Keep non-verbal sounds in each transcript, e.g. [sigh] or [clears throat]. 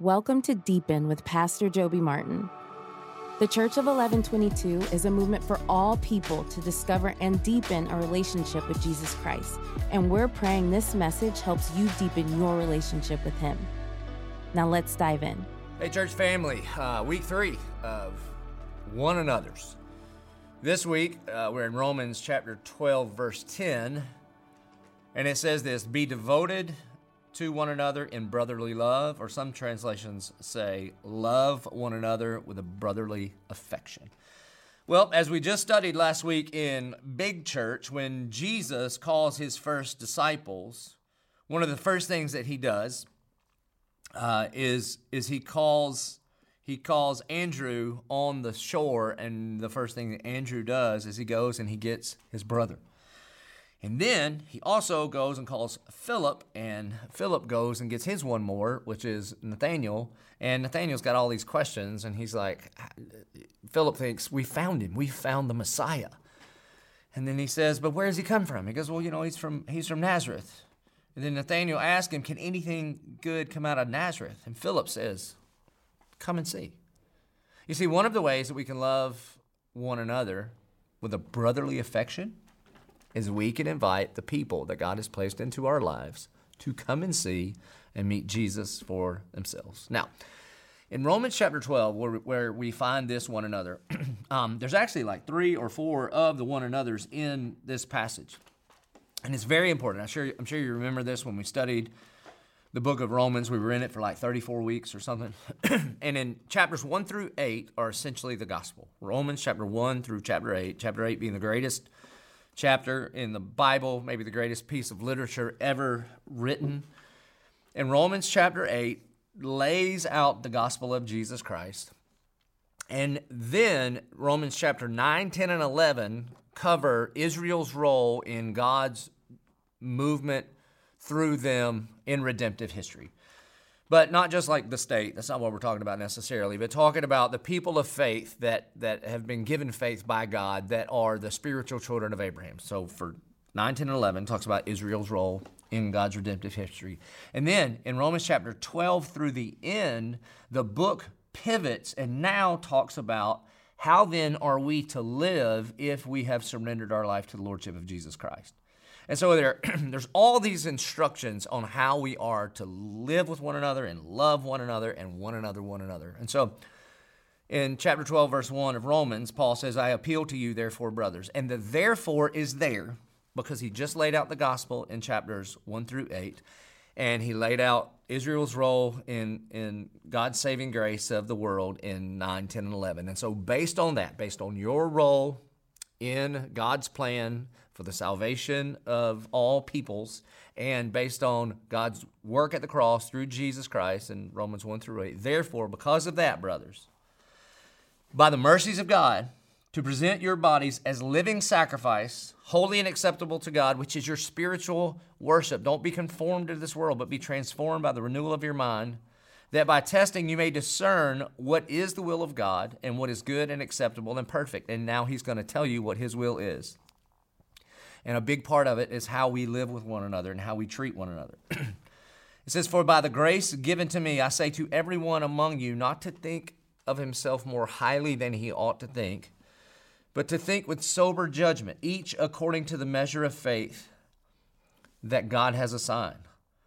Welcome to Deepen with Pastor Joby Martin. The Church of 1122 is a movement for all people to discover and deepen a relationship with Jesus Christ, and we're praying this message helps you deepen your relationship with Him. Now let's dive in. Hey, church family, uh, week three of one another's. This week, uh, we're in Romans chapter 12, verse 10, and it says this Be devoted to one another in brotherly love, or some translations say, love one another with a brotherly affection. Well, as we just studied last week in Big Church, when Jesus calls his first disciples, one of the first things that he does uh, is, is he calls he calls Andrew on the shore, and the first thing that Andrew does is he goes and he gets his brother. And then he also goes and calls Philip, and Philip goes and gets his one more, which is Nathaniel. And Nathaniel's got all these questions, and he's like, Philip thinks, We found him. We found the Messiah. And then he says, But where does he come from? He goes, Well, you know, he's from he's from Nazareth. And then Nathaniel asks him, Can anything good come out of Nazareth? And Philip says, Come and see. You see, one of the ways that we can love one another with a brotherly affection is we can invite the people that God has placed into our lives to come and see and meet Jesus for themselves. Now, in Romans chapter 12, where, where we find this one another, [clears throat] um, there's actually like three or four of the one another's in this passage. And it's very important. I'm sure, I'm sure you remember this when we studied the book of Romans. We were in it for like 34 weeks or something. [clears throat] and in chapters 1 through 8 are essentially the gospel. Romans chapter 1 through chapter 8, chapter 8 being the greatest chapter in the Bible, maybe the greatest piece of literature ever written. And Romans chapter 8 lays out the gospel of Jesus Christ. And then Romans chapter 9, 10, and 11 cover Israel's role in God's movement through them in redemptive history. But not just like the state, that's not what we're talking about necessarily, but talking about the people of faith that, that have been given faith by God that are the spiritual children of Abraham. So for 9, 10, and 11, talks about Israel's role in God's redemptive history. And then in Romans chapter 12 through the end, the book pivots and now talks about how then are we to live if we have surrendered our life to the Lordship of Jesus Christ. And so there, [clears throat] there's all these instructions on how we are to live with one another and love one another and one another one another. And so in chapter 12, verse 1 of Romans, Paul says, I appeal to you, therefore, brothers. And the therefore is there because he just laid out the gospel in chapters 1 through 8. And he laid out Israel's role in, in God's saving grace of the world in 9, 10, and 11. And so, based on that, based on your role in God's plan for the salvation of all peoples and based on God's work at the cross through Jesus Christ in Romans 1 through 8. Therefore, because of that, brothers, by the mercies of God, to present your bodies as living sacrifice, holy and acceptable to God, which is your spiritual worship. Don't be conformed to this world, but be transformed by the renewal of your mind, that by testing you may discern what is the will of God and what is good and acceptable and perfect. And now he's going to tell you what his will is. And a big part of it is how we live with one another and how we treat one another. [clears throat] it says, For by the grace given to me, I say to everyone among you not to think of himself more highly than he ought to think, but to think with sober judgment, each according to the measure of faith that God has assigned.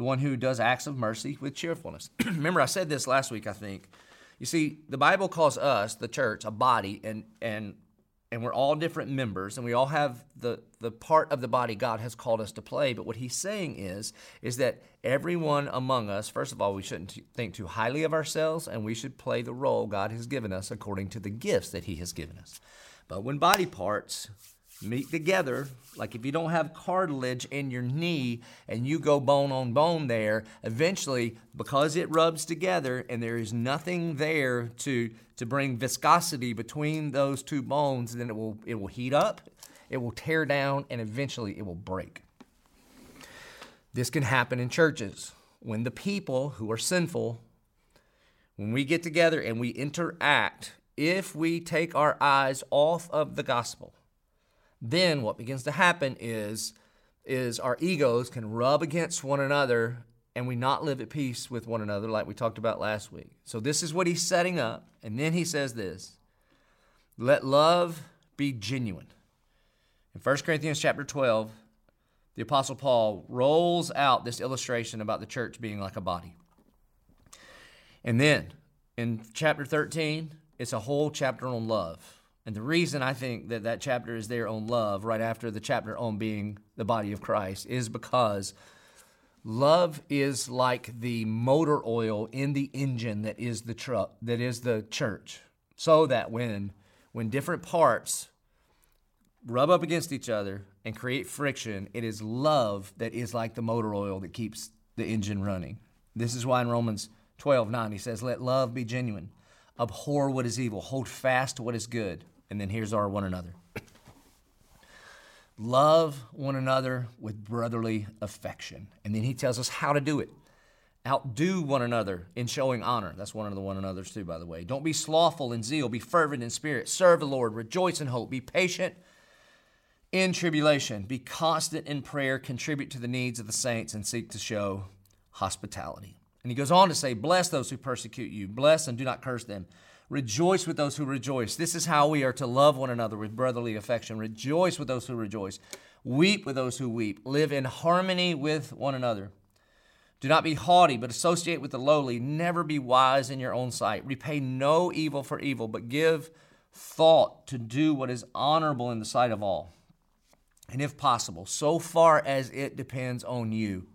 The one who does acts of mercy with cheerfulness. [clears throat] Remember, I said this last week, I think. You see, the Bible calls us, the church, a body, and, and and we're all different members and we all have the, the part of the body god has called us to play but what he's saying is is that everyone among us first of all we shouldn't think too highly of ourselves and we should play the role god has given us according to the gifts that he has given us but when body parts meet together, like if you don't have cartilage in your knee and you go bone on bone there, eventually, because it rubs together and there is nothing there to, to bring viscosity between those two bones, then it will, it will heat up, it will tear down, and eventually it will break. This can happen in churches when the people who are sinful, when we get together and we interact, if we take our eyes off of the gospel, then what begins to happen is is our egos can rub against one another and we not live at peace with one another like we talked about last week. So this is what he's setting up and then he says this. Let love be genuine. In 1 Corinthians chapter 12, the apostle Paul rolls out this illustration about the church being like a body. And then in chapter 13, it's a whole chapter on love. And the reason I think that that chapter is there on love, right after the chapter on being the body of Christ, is because love is like the motor oil in the engine that is the truck, that is the church. So that when when different parts rub up against each other and create friction, it is love that is like the motor oil that keeps the engine running. This is why in Romans 12 9 he says, Let love be genuine. Abhor what is evil, hold fast to what is good. And then here's our one another. Love one another with brotherly affection. And then he tells us how to do it. Outdo one another in showing honor. That's one of the one another's too, by the way. Don't be slothful in zeal. Be fervent in spirit. Serve the Lord. Rejoice in hope. Be patient in tribulation. Be constant in prayer. Contribute to the needs of the saints and seek to show hospitality. And he goes on to say, Bless those who persecute you. Bless and do not curse them. Rejoice with those who rejoice. This is how we are to love one another with brotherly affection. Rejoice with those who rejoice. Weep with those who weep. Live in harmony with one another. Do not be haughty, but associate with the lowly. Never be wise in your own sight. Repay no evil for evil, but give thought to do what is honorable in the sight of all. And if possible, so far as it depends on you,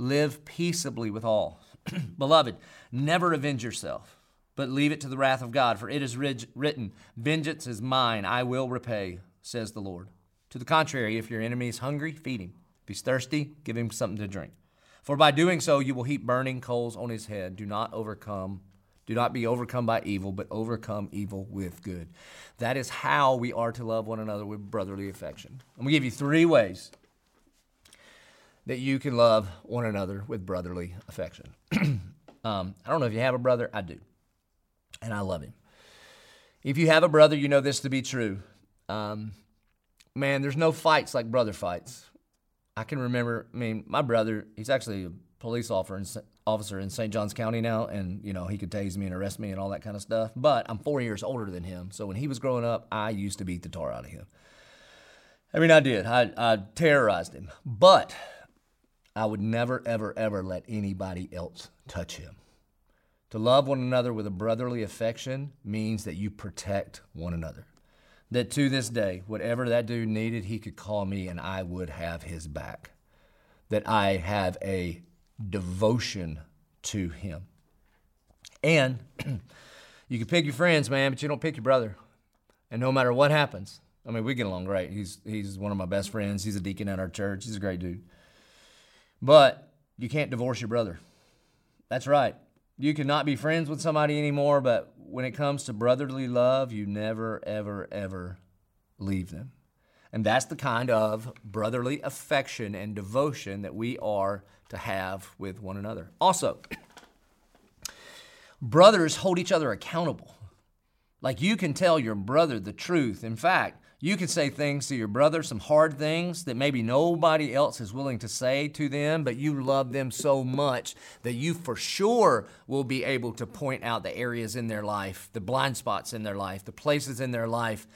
live peaceably with all. [clears throat] Beloved, never avenge yourself but leave it to the wrath of God, for it is written, Vengeance is mine, I will repay, says the Lord. To the contrary, if your enemy is hungry, feed him. If he's thirsty, give him something to drink. For by doing so, you will heap burning coals on his head. Do not overcome, do not be overcome by evil, but overcome evil with good. That is how we are to love one another with brotherly affection. I'm going to give you three ways that you can love one another with brotherly affection. [clears throat] um, I don't know if you have a brother, I do and I love him. If you have a brother, you know this to be true. Um, man, there's no fights like brother fights. I can remember, I mean, my brother, he's actually a police officer in, officer in St. Johns County now, and, you know, he could tase me and arrest me and all that kind of stuff. But I'm four years older than him. So when he was growing up, I used to beat the tar out of him. I mean, I did. I, I terrorized him. But I would never, ever, ever let anybody else touch him. To love one another with a brotherly affection means that you protect one another. That to this day, whatever that dude needed, he could call me and I would have his back. That I have a devotion to him. And [clears throat] you can pick your friends, man, but you don't pick your brother. And no matter what happens, I mean, we get along great. He's, he's one of my best friends. He's a deacon at our church. He's a great dude. But you can't divorce your brother. That's right. You cannot be friends with somebody anymore, but when it comes to brotherly love, you never, ever, ever leave them. And that's the kind of brotherly affection and devotion that we are to have with one another. Also, brothers hold each other accountable. Like you can tell your brother the truth. In fact, you can say things to your brother, some hard things that maybe nobody else is willing to say to them, but you love them so much that you for sure will be able to point out the areas in their life, the blind spots in their life, the places in their life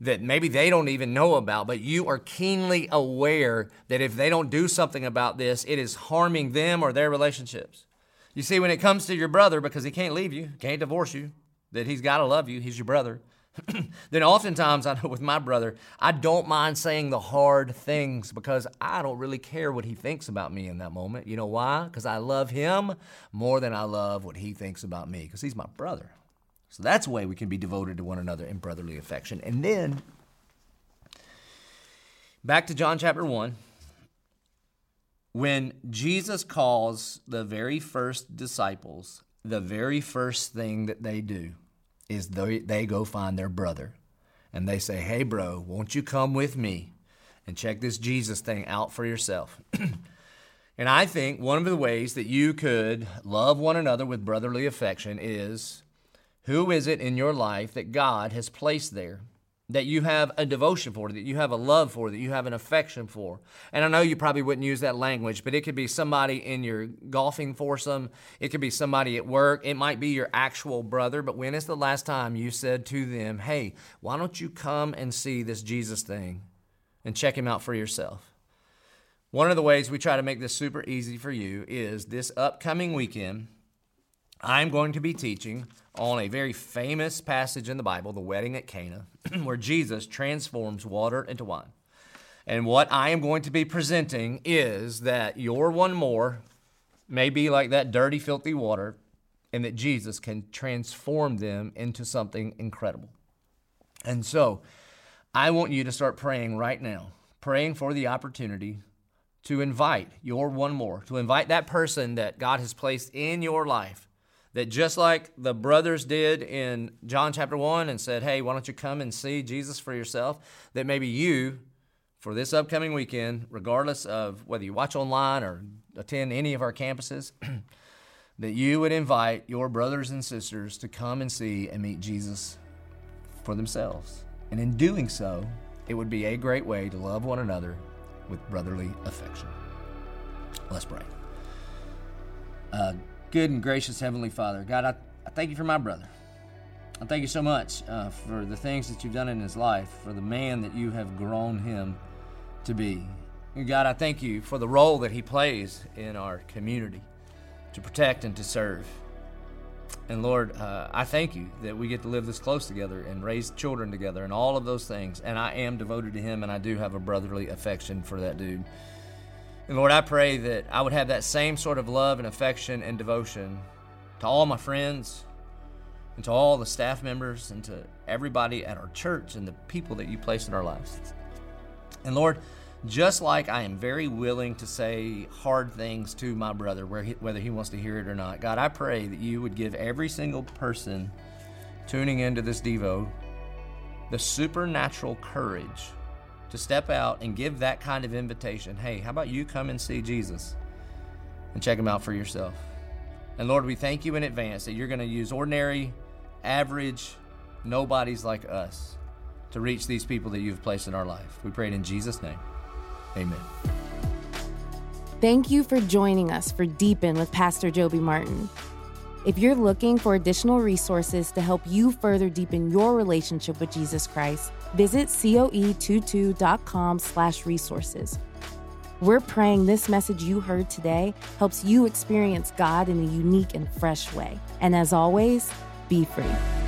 that maybe they don't even know about, but you are keenly aware that if they don't do something about this, it is harming them or their relationships. You see, when it comes to your brother, because he can't leave you, can't divorce you, that he's got to love you, he's your brother [clears throat] then oftentimes I know with my brother, I don't mind saying the hard things because I don't really care what he thinks about me in that moment. You know why? Because I love him more than I love what he thinks about me because he's my brother. So that's the way we can be devoted to one another in brotherly affection. And then Back to John chapter 1. When Jesus calls the very first disciples, the very first thing that they do is they, they go find their brother and they say, Hey, bro, won't you come with me and check this Jesus thing out for yourself? [clears throat] and I think one of the ways that you could love one another with brotherly affection is who is it in your life that God has placed there? That you have a devotion for, that you have a love for, that you have an affection for. And I know you probably wouldn't use that language, but it could be somebody in your golfing foursome. It could be somebody at work. It might be your actual brother. But when is the last time you said to them, hey, why don't you come and see this Jesus thing and check him out for yourself? One of the ways we try to make this super easy for you is this upcoming weekend, I'm going to be teaching on a very famous passage in the Bible, the wedding at Cana, [clears throat] where Jesus transforms water into wine. And what I am going to be presenting is that your one more may be like that dirty, filthy water, and that Jesus can transform them into something incredible. And so, I want you to start praying right now, praying for the opportunity to invite your one more, to invite that person that God has placed in your life that just like the brothers did in John chapter 1 and said, hey, why don't you come and see Jesus for yourself? That maybe you, for this upcoming weekend, regardless of whether you watch online or attend any of our campuses, [clears throat] that you would invite your brothers and sisters to come and see and meet Jesus for themselves. And in doing so, it would be a great way to love one another with brotherly affection. Let's pray. Uh, Good and gracious Heavenly Father, God, I, I thank you for my brother. I thank you so much uh, for the things that you've done in his life, for the man that you have grown him to be. God, I thank you for the role that he plays in our community to protect and to serve. And Lord, uh, I thank you that we get to live this close together and raise children together and all of those things. And I am devoted to him, and I do have a brotherly affection for that dude. And Lord, I pray that I would have that same sort of love and affection and devotion to all my friends and to all the staff members and to everybody at our church and the people that you place in our lives. And Lord, just like I am very willing to say hard things to my brother, whether he wants to hear it or not, God, I pray that you would give every single person tuning into this Devo the supernatural courage to step out and give that kind of invitation. Hey, how about you come and see Jesus and check him out for yourself? And Lord, we thank you in advance that you're going to use ordinary, average, nobodies like us to reach these people that you've placed in our life. We pray it in Jesus' name. Amen. Thank you for joining us for Deepen with Pastor Joby Martin. If you're looking for additional resources to help you further deepen your relationship with Jesus Christ, visit coe22.com slash resources. We're praying this message you heard today helps you experience God in a unique and fresh way. And as always, be free.